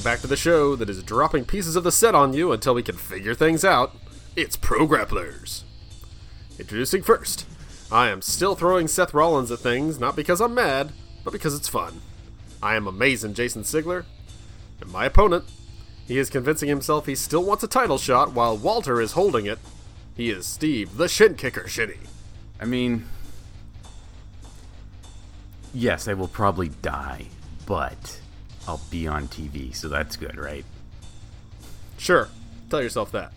Welcome back to the show that is dropping pieces of the set on you until we can figure things out. It's Pro Grapplers. Introducing first, I am still throwing Seth Rollins at things, not because I'm mad, but because it's fun. I am amazing Jason Sigler, and my opponent, he is convincing himself he still wants a title shot while Walter is holding it. He is Steve, the Shin Kicker Shinny. I mean, yes, I will probably die, but I'll be on TV, so that's good, right? Sure, tell yourself that.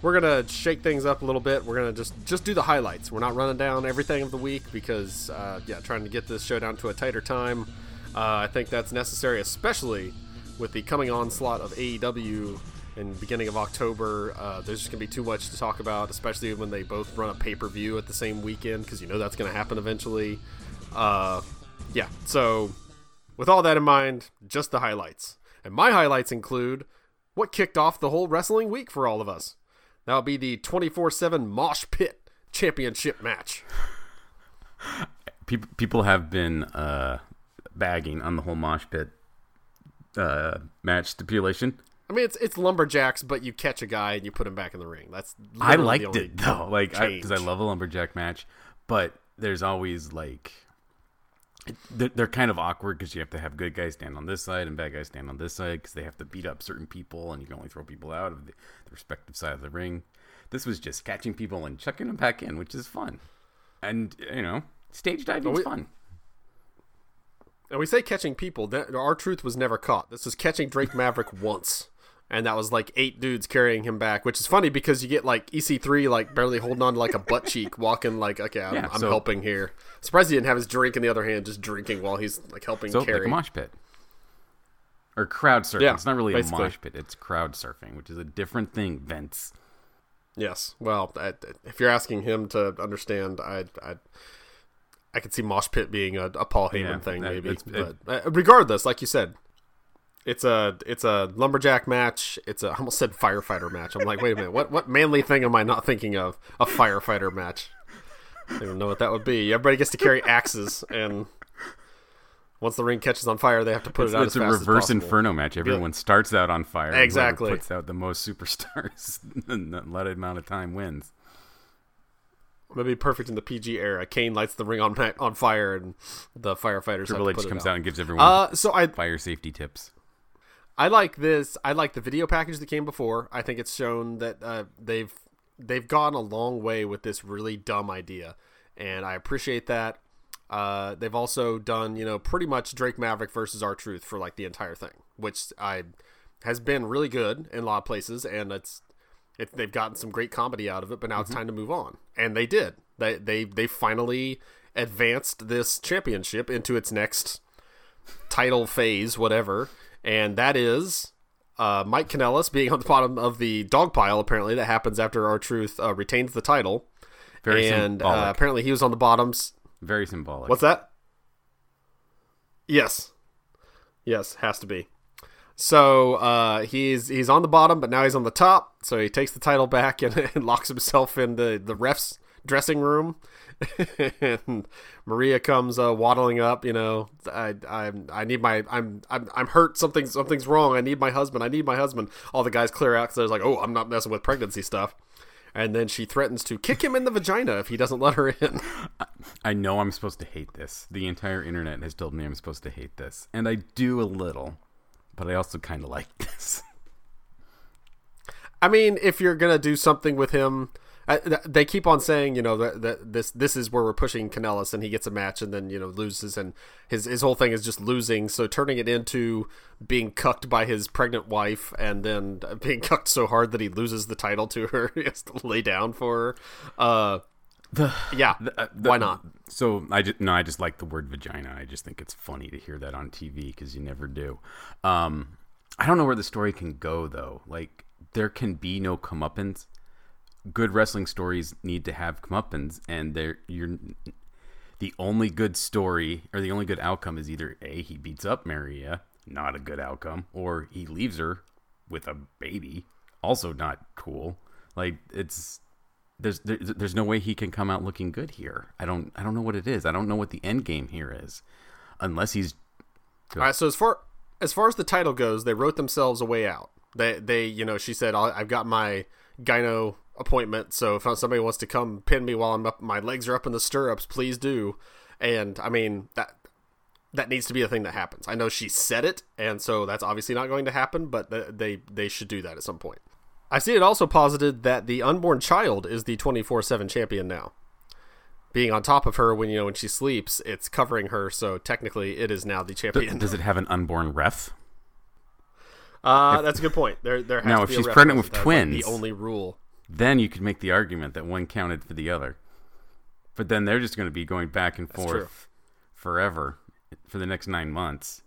We're gonna shake things up a little bit. We're gonna just just do the highlights. We're not running down everything of the week because, uh, yeah, trying to get this show down to a tighter time. Uh, I think that's necessary, especially with the coming onslaught of AEW in beginning of October. Uh, there's just gonna be too much to talk about, especially when they both run a pay per view at the same weekend because you know that's gonna happen eventually. Uh, yeah, so with all that in mind, just the highlights. And my highlights include what kicked off the whole wrestling week for all of us. That'll be the 24 7 Mosh Pit Championship match. People people have been uh, bagging on the whole mosh pit uh, match stipulation. I mean, it's it's lumberjacks, but you catch a guy and you put him back in the ring. That's I liked it though, like because I, change. love a lumberjack match, but there's always like they're, they're kind of awkward because you have to have good guys stand on this side and bad guys stand on this side because they have to beat up certain people and you can only throw people out of the, the respective side of the ring. This was just catching people and chucking them back in, which is fun, and you know, stage diving we- fun. And we say catching people. R-Truth was never caught. This was catching Drake Maverick once, and that was like eight dudes carrying him back. Which is funny because you get like EC3 like barely holding on to like a butt cheek, walking like okay, I'm, Yeah, I'm so- helping here. Surprised he didn't have his drink in the other hand, just drinking while he's like helping So carry. like a mosh pit or crowd surfing. Yeah, it's not really basically. a mosh pit; it's crowd surfing, which is a different thing. Vince. Yes. Well, I, if you're asking him to understand, I, I, I could see Mosh Pit being a, a Paul Heyman Yeah, thing, that- maybe. But uh, regardless, like you said, it's a it's a lumberjack match. It's a I almost said firefighter match. I'm like, wait a minute, what what manly thing am I not thinking of? A firefighter match. I don't know what that would be. Everybody gets to carry axes, and once the ring catches on fire, they have to put It's, it out it's a reverse inferno match. Everyone starts out on fire. Exactly. puts out the most superstars in let amount of time wins. Would be perfect in the PG era. Kane lights the ring on on fire, and the firefighters Triple have H put comes it out. out and gives everyone Uh, so I fire safety tips. I like this. I like the video package that came before. I think it's shown that uh, they've they've gone a long way with this really dumb idea, and I appreciate that. Uh, they've also done you know pretty much Drake Maverick versus R-Truth for like the entire thing, which I has been really good in a lot of places, and it's it, they've gotten some great comedy out of it. But now it's time to move on, and they did. They they they finally advanced this championship into its next title phase, whatever, and that is uh, Mike Kanellis being on the bottom of the dog pile. Apparently, that happens after R-Truth uh, retains the title, Very and symbolic. uh, apparently he was on the bottoms. Very symbolic. What's that? Yes, yes, has to be. So uh, he's he's on the bottom, but now he's on the top. So he takes the title back and, and locks himself in the the refs dressing room. and Maria comes uh, waddling up. You know, I I I need my I'm I'm I'm hurt. Something something's wrong. I need my husband. I need my husband. All the guys clear out because they're like, oh, I'm not messing with pregnancy stuff. And then she threatens to kick him in the vagina if he doesn't let her in. I know I'm supposed to hate this. The entire internet has told me I'm supposed to hate this, and I do a little, but I also kind of like this. I mean, if you're gonna do something with him, th- they keep on saying, you know, that, that this this is where we're pushing Kanellis, and he gets a match, and then you know loses, and his his whole thing is just losing. So turning it into being cucked by his pregnant wife, and then being cucked so hard that he loses the title to her, he has to lay down for her. Uh, The yeah, Uh, the- why not? So I just no, I just like the word vagina. I just think it's funny to hear that on TV because you never do. Um, I don't know where the story can go though. Like there can be no comeuppance. Good wrestling stories need to have comeuppance, and there you're the only good story or the only good outcome is either a he beats up Maria, not a good outcome, or he leaves her with a baby, also not cool. Like it's there's there, there's no way he can come out looking good here. I don't I don't know what it is. I don't know what the end game here is, unless he's All right, so as far as far as the title goes, they wrote themselves a way out. They they you know she said I've got my gyno appointment, so if somebody wants to come pin me while I'm up, my legs are up in the stirrups, please do. And I mean that that needs to be a thing that happens. I know she said it, and so that's obviously not going to happen, but they they should do that at some point. I see it also posited that the unborn child is the 24/7 champion now. Being on top of her when you know when she sleeps, it's covering her, so technically it is now the champion. Does it have an unborn ref? Uh, if, that's a good point. There, there. Has now, if she's pregnant with twins, like the only rule. Then you could make the argument that one counted for the other. But then they're just going to be going back and That's forth true. forever for the next nine months.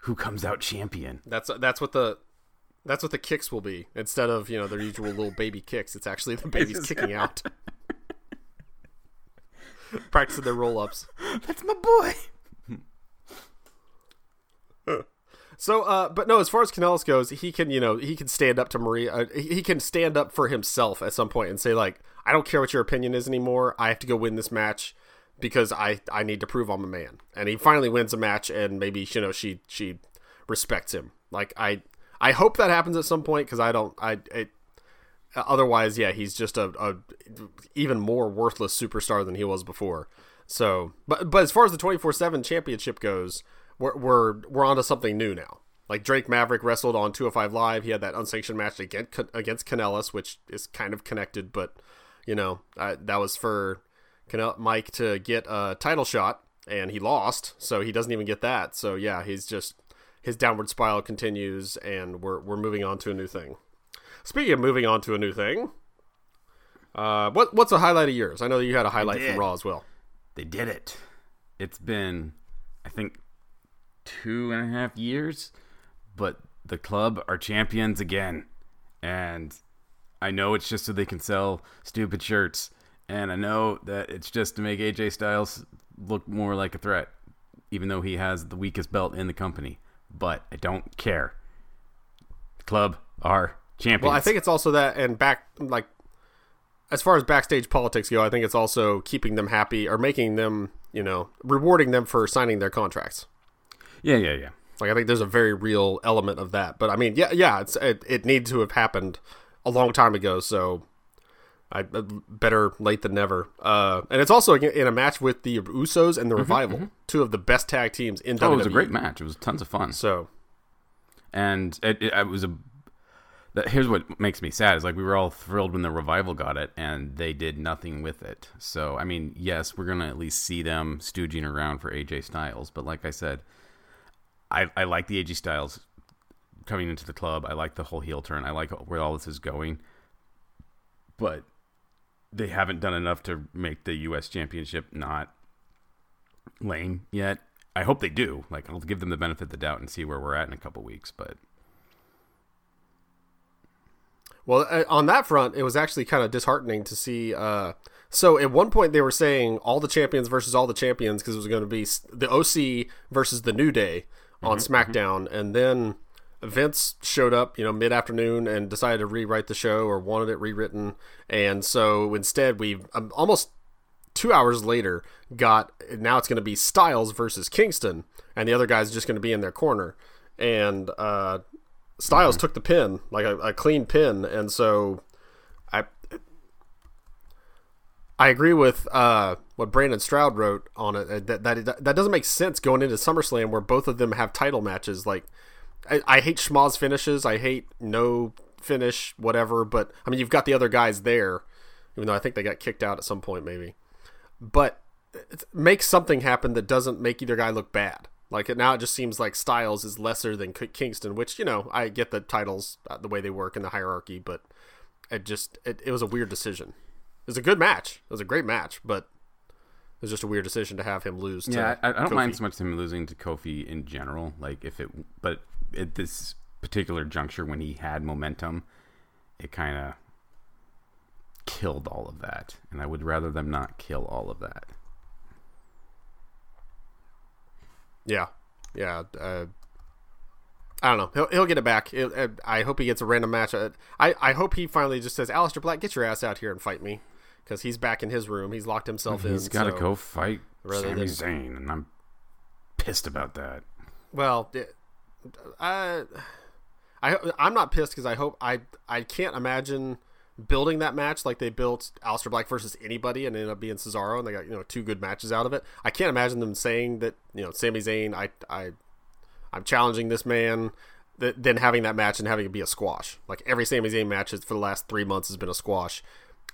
Who comes out champion? That's that's what the that's what the kicks will be instead of you know their usual little baby kicks. It's actually the babies kicking out, practicing their roll ups. That's my boy. So, uh, but no, as far as Kanellis goes, he can, you know, he can stand up to Maria. Uh, he he can stand up for himself at some point and say, like, I don't care what your opinion is anymore. I have to go win this match because I I need to prove I'm a man. And he finally wins a match, and maybe you know she she respects him. Like I I hope that happens at some point because I don't I it, otherwise yeah he's just a, a even more worthless superstar than he was before. So, but but as far as the twenty four seven championship goes, we're we're we're onto something new now. Like Drake Maverick wrestled on 205 Live. He had that unsanctioned match against against Kanellis, which is kind of connected, but you know uh, that was for Canel- Mike to get a title shot, and he lost, so he doesn't even get that. So yeah, he's just his downward spiral continues, and we're we're moving on to a new thing. Speaking of moving on to a new thing, uh, what what's a highlight of yours? I know you had a highlight from. Raw as well. They did it. It's been, I think, two and a half years, but the club are champions again. And I know it's just so they can sell stupid shirts. And I know that it's just to make AJ Styles look more like a threat, even though he has the weakest belt in the company. But I don't care. Club are champions. Well, I think it's also that, and back like as far as backstage politics go, I think it's also keeping them happy or making them, you know, rewarding them for signing their contracts. Yeah, yeah, yeah. Like I think there's a very real element of that. But I mean, yeah, yeah, it's it, it needed to have happened a long time ago. So I uh, better late than never. Uh, and it's also in a match with the Usos and the Revival, two of the best tag teams in WWE. Mm-hmm, Oh, it was a great match. It was tons of fun. So and it, it, it was a that, here's what makes me sad is like we were all thrilled when the revival got it and they did nothing with it so i mean yes we're gonna at least see them stooging around for aj styles but like i said i i like the aj styles coming into the club. I like the whole heel turn. I like where all this is going. But they haven't done enough to make the us championship not lame yet. I hope they do. Like i'll give them the benefit of the doubt and see where we're at in a couple weeks but Well, uh, on that front, it was actually kind of disheartening to see. Uh, so at one point, they were saying all the champions versus all the champions because it was going to be the OC versus the New Day on SmackDown, and then Vince showed up, you know, mid afternoon and decided to rewrite the show or wanted it rewritten, and so instead we um, almost two hours later got now it's going to be Styles versus Kingston, and the other guy's just going to be in their corner, and uh, Styles took the pin, like a, a clean pin, and so I I agree with uh, what Brandon Stroud wrote on it. uh, That, that that doesn't make sense going into SummerSlam where both of them have title matches. Like I, I hate schmoz finishes. I hate no finish, whatever. But I mean, you've got the other guys there, even though I think they got kicked out at some point, maybe. But make something happen that doesn't make either guy look bad. Like now, it just seems like Styles is lesser than Kingston, which you know I get the titles uh, the way they work in the hierarchy, but it just it, it was a weird decision. It was a good match. It was a great match, but it was just a weird decision to have him lose. To Yeah, I, I don't Kofi. mind so much him losing to Kofi in general. Like if it, but at this particular juncture when he had momentum, it kind of killed all of that, and I would rather them not kill all of that. Yeah, yeah. Uh, I don't know. He'll he'll get it back. It- uh, I hope he gets a random match. Uh, I I hope he finally just says, "Aleister Black, get your ass out here and fight me," because he's back in his room. He's locked himself in. He's got to so- go fight Sami than- Zayn, and I'm pissed about that. Well, I, I I'm not pissed because I hope I I can't imagine building that match like they built Aleister Black versus anybody and ended up being Cesaro and they got you know two good matches out of it. I can't imagine them saying that you know Sami Zayn I I I'm challenging this man. That, then having that match and having it be a squash. Like every Sami Zayn match for the last three months has been a squash.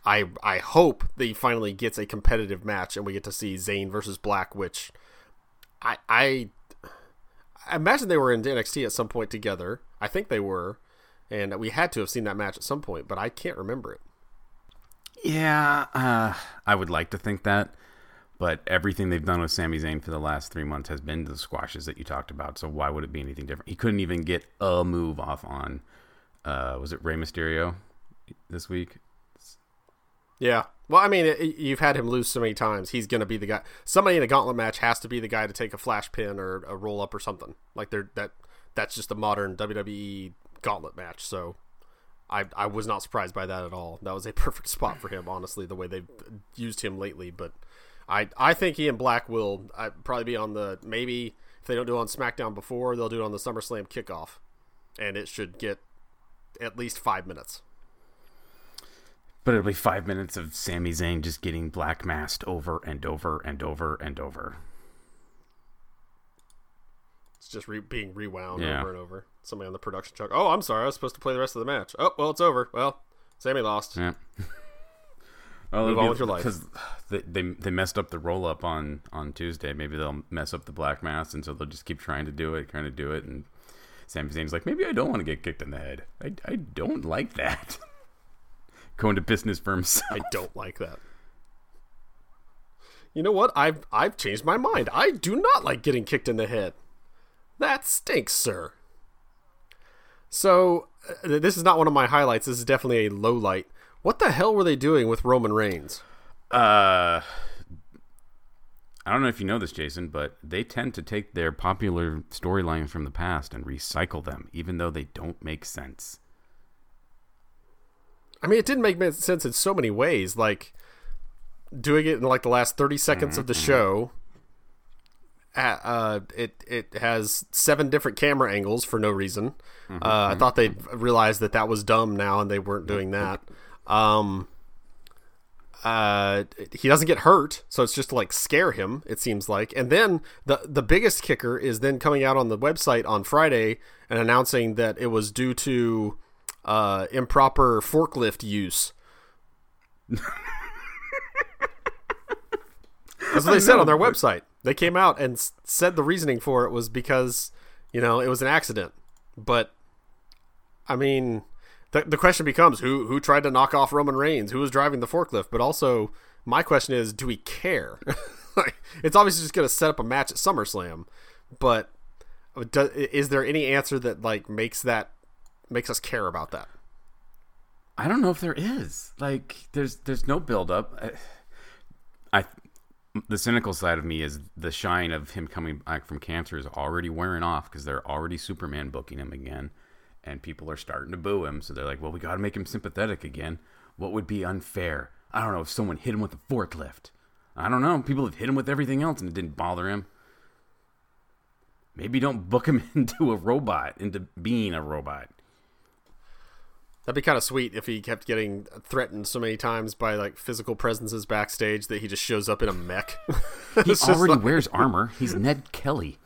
I I hope that he finally gets a competitive match and we get to see Zayn versus Black, which I I, I imagine they were in NXT at some point together. I think they were, and we had to have seen that match at some point, but I can't remember it. Yeah, uh, I would like to think that, but everything they've done with Sami Zayn for the last three months has been the squashes that you talked about. So why would it be anything different? He couldn't even get a move off on. Uh, was it Rey Mysterio this week? Yeah. Well, I mean, it, you've had him lose so many times. He's going to be the guy. Somebody in a gauntlet match has to be the guy to take a flash pin or a roll up or something. Like they're that. That's just a modern WWE gauntlet match. So, I I was not surprised by that at all. That was a perfect spot for him. Honestly, the way they've used him lately. But I I think he and Black will I, probably be on the maybe if they don't do it on SmackDown before they'll do it on the SummerSlam kickoff, and it should get at least five minutes. But it'll be five minutes of Sami Zayn just getting black masked over and over and over and over. It's just re- being rewound Yeah. over and over. Somebody on the production truck. Oh, I'm sorry. I was supposed to play the rest of the match. Oh, well, it's over. Well, Sami lost. Yeah. Well, Move on with your life. Because they, they they messed up the roll up on on Tuesday. Maybe they'll mess up the black mass, and so they'll just keep trying to do it, trying to do it. And Sami Zayn's like, maybe I don't want to get kicked in the head. I, I don't like that. Going to business for himself. I don't like that. You know what? I've I've changed my mind. I do not like getting kicked in the head. That stinks, sir. So uh, this is not one of my highlights. This is definitely a low light. What the hell were they doing with Roman Reigns? Uh, I don't know if you know this, Jason, but they tend to take their popular storylines from the past and recycle them, even though they don't make sense. I mean, it didn't make sense in so many ways. Like doing it in like the last thirty seconds of the show. Uh, it it has seven different camera angles for no reason. Uh, I thought they realized that that was dumb now, and they weren't doing that. Um, uh, he doesn't get hurt, so it's just to like scare him. It seems like, and then the the biggest kicker is then coming out on the website on Friday and announcing that it was due to uh, improper forklift use. That's what they said on their website. They came out and said the reasoning for it was because, you know, it was an accident. But, I mean, the, the question becomes who who tried to knock off Roman Reigns? Who was driving the forklift? But also, my question is, do we care? like, it's obviously just going to set up a match at SummerSlam, but do, is there any answer that like makes that makes us care about that? I don't know if there is. Like, there's there's no build up. I, I the cynical side of me is the shine of him coming back from cancer is already wearing off because they're already Superman booking him again, and people are starting to boo him. So they're like, "Well, we got to make him sympathetic again. What would be unfair? I don't know if someone hit him with a forklift. I don't know. People have hit him with everything else, and it didn't bother him. Maybe don't book him into a robot, into being a robot." That'd be kind of sweet if he kept getting threatened so many times by like physical presences backstage that he just shows up in a mech. He already like- wears armor. He's Ned Kelly.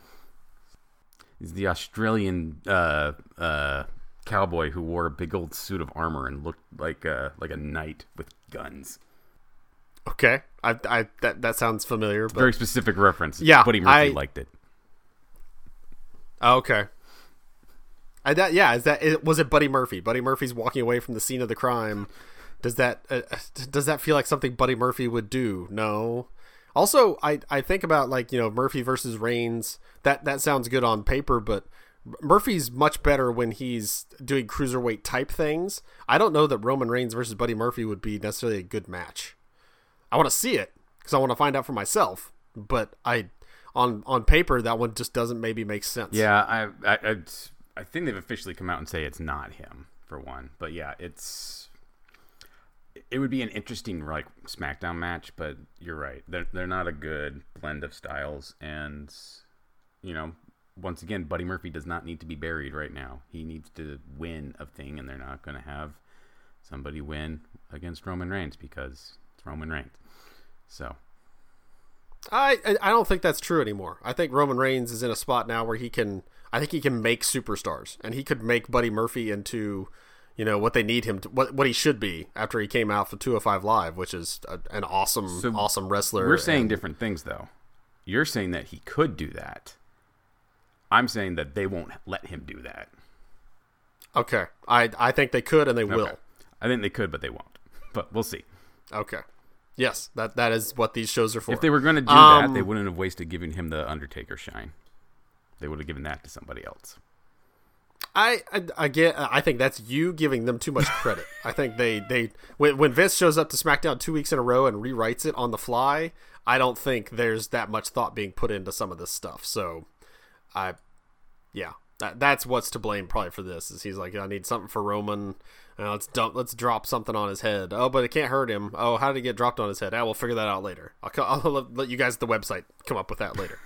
He's the Australian uh, uh, cowboy who wore a big old suit of armor and looked like a, like a knight with guns. Okay, I, I that that sounds familiar, but Very specific reference. Yeah, Buddy Murphy I- liked it. Oh, okay. I that yeah, is that it, was it Buddy Murphy? Buddy Murphy's walking away from the scene of the crime. Does that uh, does that feel like something Buddy Murphy would do? No. Also, I I think about like you know Murphy versus Reigns. That that sounds good on paper, but Murphy's much better when he's doing cruiserweight type things. I don't know that Roman Reigns versus Buddy Murphy would be necessarily a good match. I want to see it because I want to find out for myself. But I on on paper that one just doesn't maybe make sense. Yeah, I, I, I, I think they've officially come out and say it's not him for one. But yeah, it's it would be an interesting like SmackDown match. But you're right, they're they're not a good blend of styles, and you know once again, Buddy Murphy does not need to be buried right now. He needs to win a thing, and they're not going to have somebody win against Roman Reigns because it's Roman Reigns. So I I don't think that's true anymore. I think Roman Reigns is in a spot now where he can. I think he can make superstars, and he could make Buddy Murphy into, you know, what they need him to, what what he should be after he came out for 205 Live, which is a, an awesome So awesome wrestler. we're saying and- different things, though. You're saying that he could do that. I'm saying that they won't let him do that. okay, I I think they could and they will. I think they could, but they won't. But we'll see. Okay. Yes, that that is what these shows are for. If they were going to do Um, that, they wouldn't have wasted giving him the Undertaker shine. They would have given that to somebody else. I, I I get. I think that's you giving them too much credit. I think they they when when Vince shows up to SmackDown two weeks in a row and rewrites it on the fly. I don't think there's that much thought being put into some of this stuff. So, I, yeah, that that's what's to blame probably for this. Is he's like I need something for Roman. Uh, let's dump. Let's drop something on his head. Oh, but it can't hurt him. Oh, how did he get dropped on his head? Ah, we'll figure that out later. I'll, I'll let, let you guys at the website come up with that later.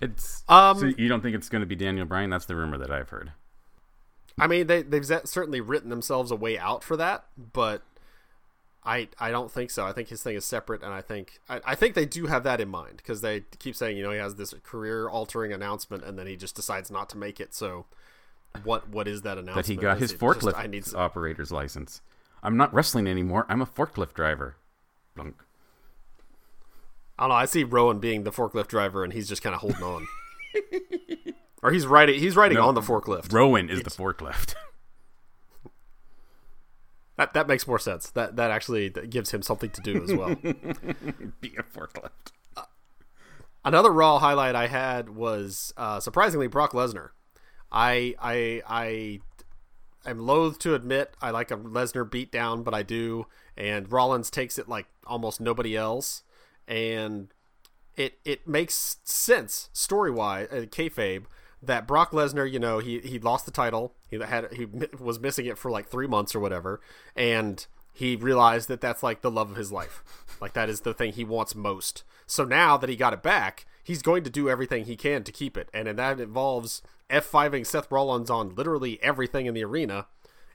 It's Um, so you don't think it's going to be Daniel Bryan? That's the rumor that I've heard. I mean, they they've certainly written themselves a way out for that, but I I don't think so. I think his thing is separate, and I think I, I think they do have that in mind because they keep saying you know he has this career altering announcement, and then he just decides not to make it. So what what is that announcement? That he got Is his forklift just, I need some, operator's license. I'm not wrestling anymore. I'm a forklift driver. Blunk. I don't know. I see Rowan being the forklift driver, and he's just kind of holding on. Or he's riding. He's riding No, on the forklift. Rowan is the forklift. That that makes more sense. That that actually gives him something to do as well. Be a forklift. Another Raw highlight I had was uh, surprisingly Brock Lesnar. I I I am loath to admit I like a Lesnar beatdown, but I do. And Rollins takes it like almost nobody else, and it it makes sense story wise, uh, kayfabe, that Brock Lesnar, you know, he he lost the title. He had he was missing it for like three months or whatever, and he realized that that's like the love of his life. Like that is the thing he wants most. So now that he got it back, he's going to do everything he can to keep it, and, and that involves F5ing Seth Rollins on literally everything in the arena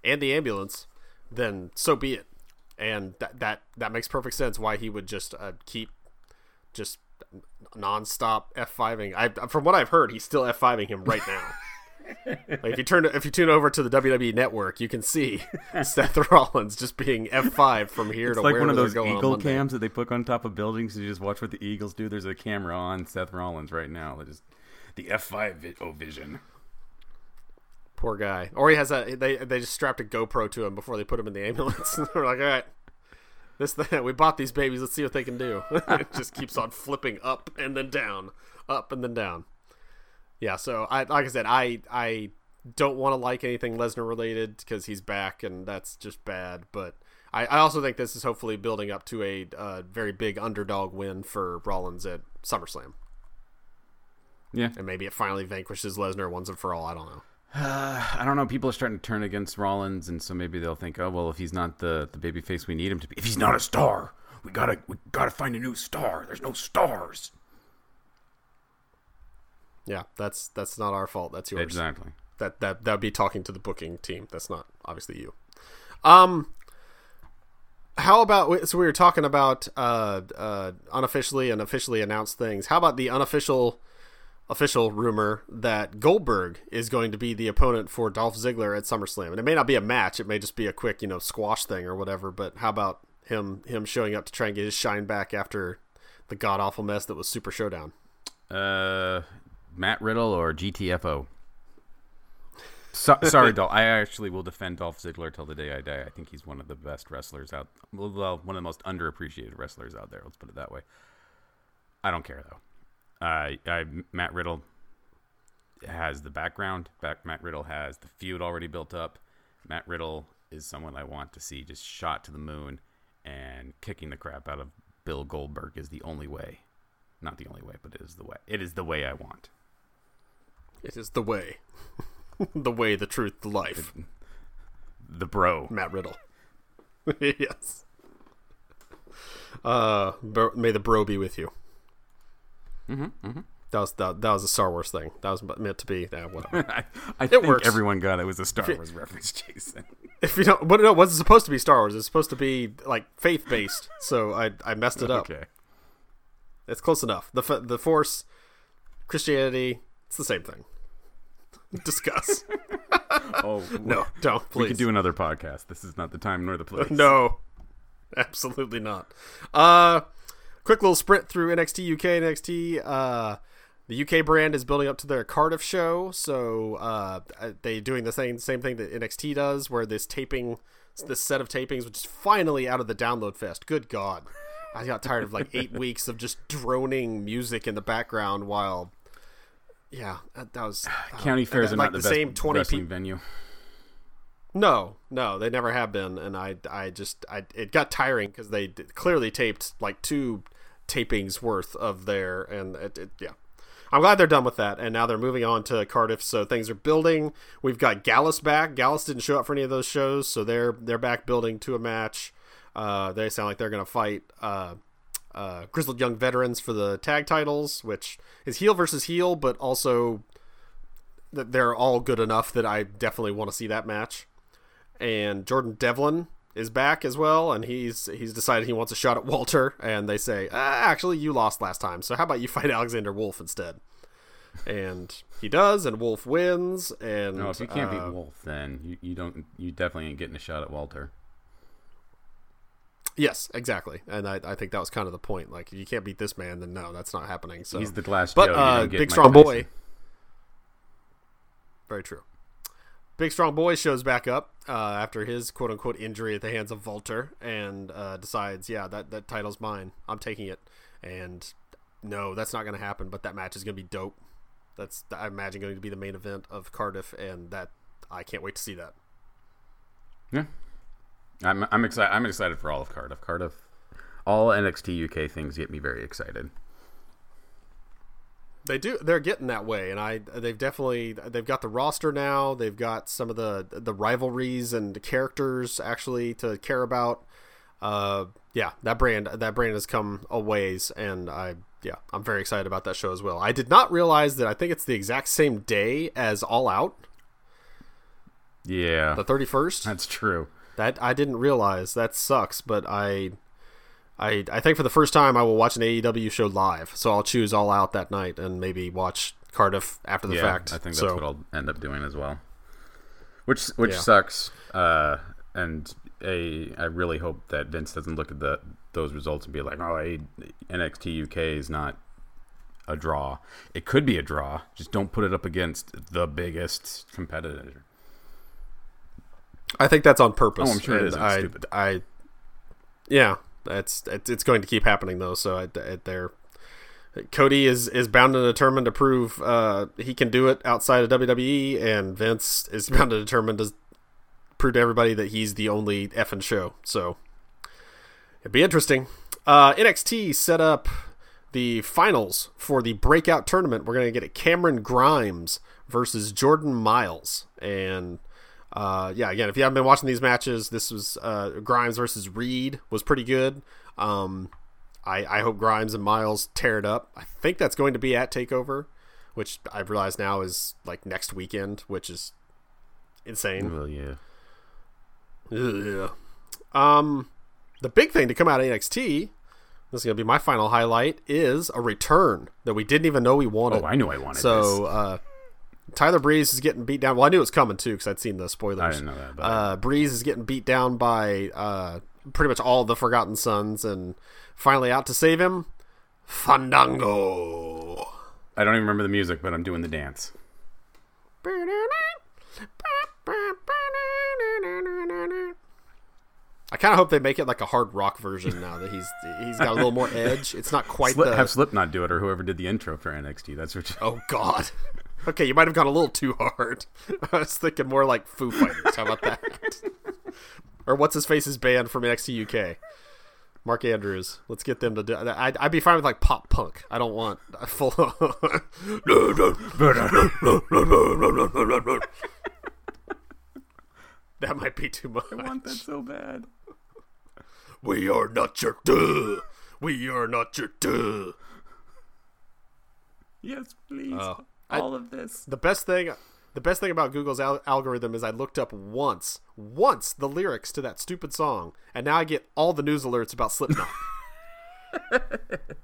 and the ambulance. Then so be it. And that that that makes perfect sense why he would just uh, keep just nonstop F5ing. I from what I've heard, he's still F5ing him right now. like if you turn if you tune over to the WWE network, you can see Seth Rollins just being F5 from here to. It's to like one of those they're going on eagle cams that they put on top of buildings. You just watch what the eagles do. There's a camera on Seth Rollins right now. That is the F5 vi- oh, vision. Poor guy. Or he has a they they just strapped a GoPro to him before they put him in the ambulance. They're like, all right, this thing, we bought these babies. Let's see what they can do. it just keeps on flipping up and then down, up and then down. Yeah. So I like I said, I I don't want to like anything Lesnar related because he's back and that's just bad. But I, I also think this is hopefully building up to a uh, very big underdog win for Rollins at SummerSlam, Yeah. and maybe it finally vanquishes Lesnar once and for all. I don't know. Uh, I don't know. People are starting to turn against Rollins, and so maybe they'll think, oh well, if he's not the the baby face we need him to be, if he's not a star, we gotta we gotta find a new star. There's no stars. Yeah, that's that's not our fault. That's yours. Exactly. That that that would be talking to the booking team. That's not obviously you. Um, how about so we were talking about uh, uh, unofficially and officially announced things. How about the unofficial official rumor that Goldberg is going to be the opponent for Dolph Ziggler at SummerSlam? And it may not be a match. It may just be a quick you know squash thing or whatever. But how about him him showing up to try and get his shine back after the god awful mess that was Super Showdown? Uh, Matt Riddle or GTFO. So, sorry, Dolph. I actually will defend Dolph Ziggler till the day I die. I think he's one of the best wrestlers out. Well, one of the most underappreciated wrestlers out there. Let's put it that way. I don't care though. Uh, I, Matt Riddle has the background. Back, Matt Riddle has the feud already built up. Matt Riddle is someone I want to see just shot to the moon, and kicking the crap out of Bill Goldberg is the only way. Not the only way, but it is the way. It is the way I want. It is the way, the way, the truth, the life. The bro. Matt Riddle. yes. Uh, bro, may the bro be with you. Mm-hmm, mm-hmm. That was that, that was a Star Wars thing. That was meant to be. Yeah, whatever. I, I think works. everyone got it was a Star Wars reference, Jason. if you don't, but no, it wasn't supposed to be Star Wars. It's supposed to be like faith based. so I I messed it up. Okay. It's close enough. The the Force, Christianity, it's the same thing. Discuss. Oh no, don't please. We could do another podcast. This is not the time nor the place. No, absolutely not. Uh, quick little sprint through NXT UK NXT. Uh, the UK brand is building up to their Cardiff show, so uh, they doing the same same thing that NXT does, where this taping, this set of tapings, which is finally out of the download fest. Good God, I got tired of like eight weeks of just droning music in the background while. Yeah, that, that was uh, County fairs are like not the, the best same 20 wrestling peop- venue. No, no, they never have been, and I, I just, I, it got tiring because they clearly taped like two tapings worth of their, and it, it, yeah. I'm glad they're done with that, and now they're moving on to Cardiff, so things are building. We've got Gallus back. Gallus didn't show up for any of those shows, so they're they're back building to a match. Uh, they sound like they're gonna fight uh, uh, grizzled young veterans for the tag titles, which is heel versus heel, but also that they're all good enough that I definitely want to see that match and Jordan Devlin is back as well, and he's he's decided he wants a shot at Walter, and they say, ah, actually, you lost last time, so how about you fight Alexander Wolf instead? And he does, and Wolf wins. And No, if you can't uh, beat Wolf, then you, you don't you definitely ain't getting a shot at Walter. yes, exactly, and I, I think that was kind of the point. Like, if you can't beat this man, then no, that's not happening. So He's the glass but Joe. uh, big Mike strong Tyson. boy. Very true. Big strong boy shows back up uh, after his quote unquote injury at the hands of Volter and uh, decides, yeah, that that title's mine. I'm taking it. And no, that's not going to happen. But that match is going to be dope. That's I imagine going to be the main event of Cardiff, and that I can't wait to see that. Yeah, I'm I'm excited. I'm excited for all of Cardiff. Cardiff, all NXT UK things get me very excited. They do. They're getting that way, and I. They've definitely. They've got the roster now. They've got some of the the rivalries and the characters actually to care about. Uh, yeah, that brand. That brand has come a ways, and I. Yeah, I'm very excited about that show as well. I did not realize that. I think it's the exact same day as All Out, Yeah, the 31st. that's true. That I didn't realize. That sucks, but I. I, I think for the first time I will watch an AEW show live, so I'll choose All Out that night and maybe watch Cardiff after the yeah, fact. I think that's so, what I'll end up doing as well. Which which Yeah. sucks. Uh, and a I really hope that Vince doesn't look at the those results and be like, oh, A- NXT UK is not a draw. It could be a draw. Just don't put it up against the biggest competitor. I think that's on purpose. Oh, I'm sure and. It's I, stupid. I, yeah, it's, it's going to keep happening though. So they're Cody is is bound and determined to prove uh, he can do it outside of WWE, and Vince is bound and determined to prove to everybody that he's the only effing show. So it'd be interesting. Uh, NXT set up the finals for the breakout tournament. We're to get a Cameron Grimes versus Jordan Myles, and uh, yeah, again, if you haven't been watching these matches, this was uh, Grimes versus Reed was pretty good. Um, I, I hope Grimes and Myles tear it up. I think that's going to be at Takeover, which I've realized now is like next weekend, which is insane. Well, yeah. Ugh. Um, the big thing to come out of NXT, this is going to be my final highlight, is a return that we didn't even know we wanted. Oh, I knew I wanted so, uh, Tyler Breeze is getting beat down. Well, I knew it was coming too because I'd seen the spoilers. I didn't know that, but- uh, Breeze is getting beat down by uh, pretty much all the Forgotten Sons, and finally out to save him, Fandango. I don't even remember the music, but I'm doing the dance. I kind of hope they make it like a hard rock version now that he's he's got a little more edge. It's not quite Slip, the have Slipknot do it, or whoever did the intro for NXT. That's what. You, Oh God. Okay, you might have gone a little too hard. I was thinking more like Foo Fighters. How about that? or what's his face is banned from NXT UK? Mark Andrews. Let's get them to do. I'd, I'd be fine with like pop punk. I don't want a full. that might be too much. I want that so bad. We are not your duh. We are not your duh. Yes, please. Oh. All of this. The best thing, the best thing about Google's al- algorithm is I looked up once, once the lyrics to that stupid song, and now I get all the news alerts about Slipknot.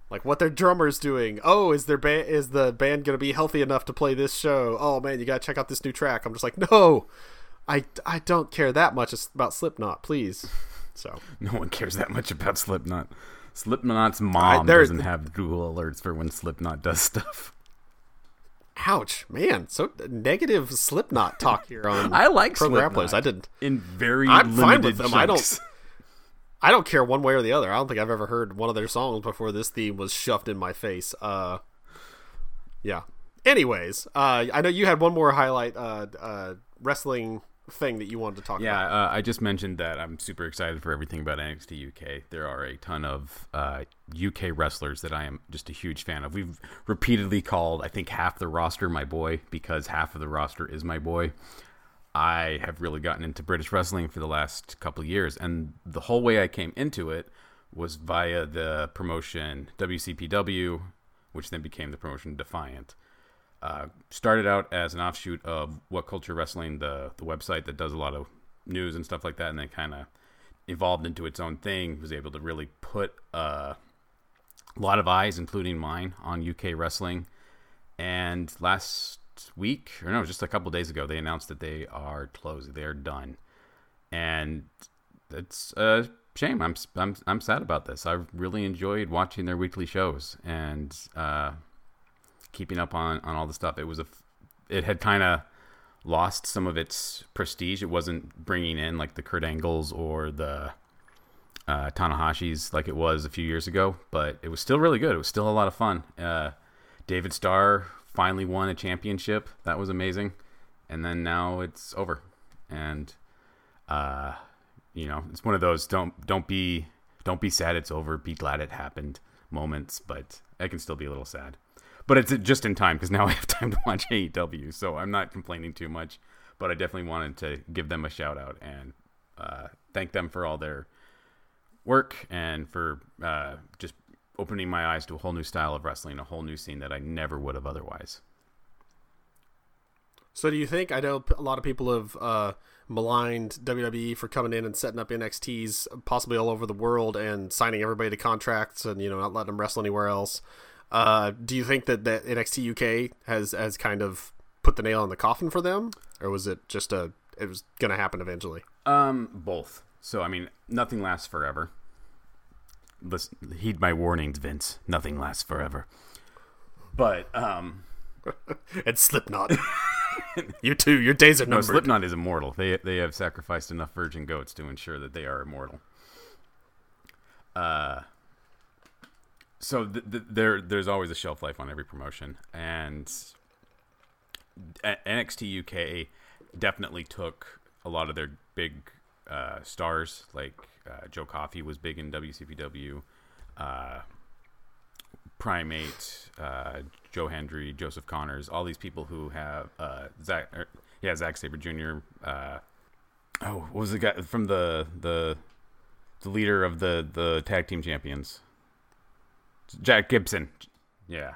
like what their drummer's doing. Oh, is their band is the band gonna be healthy enough to play this show? Oh man, you gotta check out this new track. I'm just like, no, I, I don't care that much about Slipknot, please. So No one cares that much about Slipknot. Slipknot's mom there- doesn't have Google alerts for when Slipknot does stuff. Ouch, man, so negative Slipknot talk here on I like program Slipknot. players. I didn't. In very I'm limited fine with them. I don't- I don't care one way or the other. I don't think I've ever heard one of their songs before this theme was shoved in my face. Uh, yeah. Anyways, uh, I know you had one more highlight uh, uh, wrestling thing that you wanted to talk Yeah, about. uh, I just mentioned that I'm super excited for everything about NXT UK. There are a ton of uh, UK wrestlers that I am just a huge fan of. We've repeatedly called, I think, half the roster my boy because half of the roster is my boy. I have really gotten into British wrestling for the last couple of years, and the whole way I came into it was via the promotion WCPW, which then became the promotion Defiant. Uh, started out as an offshoot of What Culture Wrestling, the the website that does a lot of news and stuff like that, and then kind of evolved into its own thing. Was able to really put uh, a lot of eyes, including mine, on UK wrestling. And last week, or no, just a couple days ago, they announced that they are closed. They are done, and it's a shame. I'm I'm I'm sad about this. I really enjoyed watching their weekly shows and uh, keeping up on on all the stuff. It was a, it had kind of lost some of its prestige. It wasn't bringing in like the Kurt Angles or the uh, Tanahashi's like it was a few years ago, but it was still really good. It was still a lot of fun. Uh, David Starr finally won a championship. That was amazing. And then now it's over. And uh, you know, it's one of those don't don't be don't be sad it's over, be glad it happened moments, but I can still be a little sad. But it's just in time because now I have time to watch AEW, so I'm not complaining too much. But I definitely wanted to give them a shout out and uh, thank them for all their work and for uh, just opening my eyes to a whole new style of wrestling, a whole new scene that I never would have otherwise. So, do you think? I know a lot of people have uh, maligned WWE for coming in and setting up NXTs possibly all over the world and signing everybody to contracts and you know not letting them wrestle anywhere else. Uh, do you think that that NXT UK has has kind of put the nail in the coffin for them, or was it just a it was going to happen eventually? Um, both. So I mean, nothing lasts forever. Listen, heed my warnings, Vince. Nothing lasts forever. But um, and Slipknot. you too. Your days are numbered. no. Slipknot is immortal. They they have sacrificed enough virgin goats to ensure that they are immortal. Uh, so th- th- there there's always a shelf life on every promotion, and NXT UK definitely took a lot of their big uh, stars, like uh, Joe Coffey was big in WCPW, uh, Primate, uh, Joe Hendry, Joseph Connors, all these people who have uh, Zach, er, yeah, Zack Sabre Jr. Uh, oh, what was the guy from the the the leader of the the tag team champions? Zack Gibson. Yeah.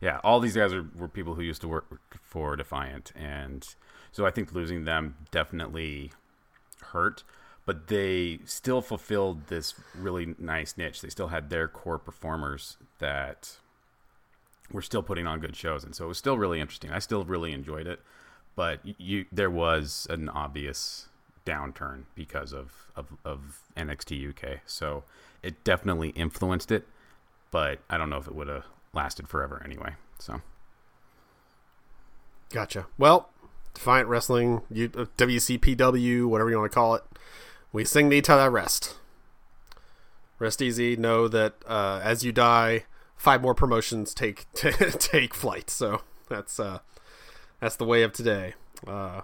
Yeah, all these guys are, were people who used to work for Defiant, and so I think losing them definitely hurt. But they still fulfilled this really nice niche. They still had their core performers that were still putting on good shows, and so it was still really interesting. I still really enjoyed it, but you there was an obvious downturn because of, of, of NXT UK. So it definitely influenced it, but I don't know if it would have lasted forever anyway. So Gotcha. Well, Defiant Wrestling, uh, WCPW, whatever you want to call it, we sing thee to thy rest. Rest easy. Know that uh, as you die, five more promotions take take flight. So that's uh, that's the way of today, uh,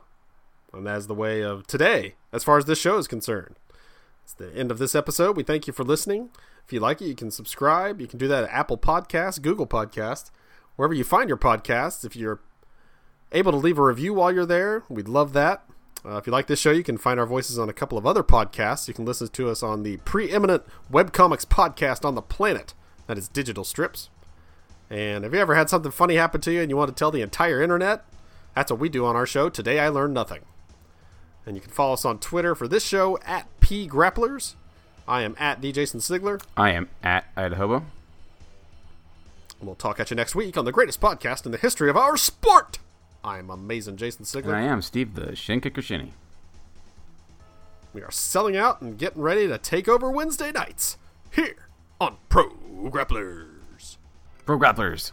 and that's the way of today as far as this show is concerned. It's the end of this episode. We thank you for listening. If you like it, you can subscribe. You can do that at Apple Podcasts, Google Podcasts, wherever you find your podcasts. If you're able to leave a review while you're there, we'd love that. Uh, if you like this show, you can find our voices on a couple of other podcasts. You can listen to us on the preeminent webcomics podcast on the planet. That is Digital Strips. And have you ever had something funny happen to you and you want to tell the entire internet? That's what we do on our show. Today I learned nothing. And you can follow us on Twitter for this show at P Grapplers. I am at D Jason Sigler. I am at Idahobo. We'll talk at you next week on the greatest podcast in the history of our sport. I'm amazing Jason And Sigler. I am Steve the Shin Kicker Shinny. We are selling out and getting ready to take over Wednesday nights here on Pro Grapplers. Pro Grapplers.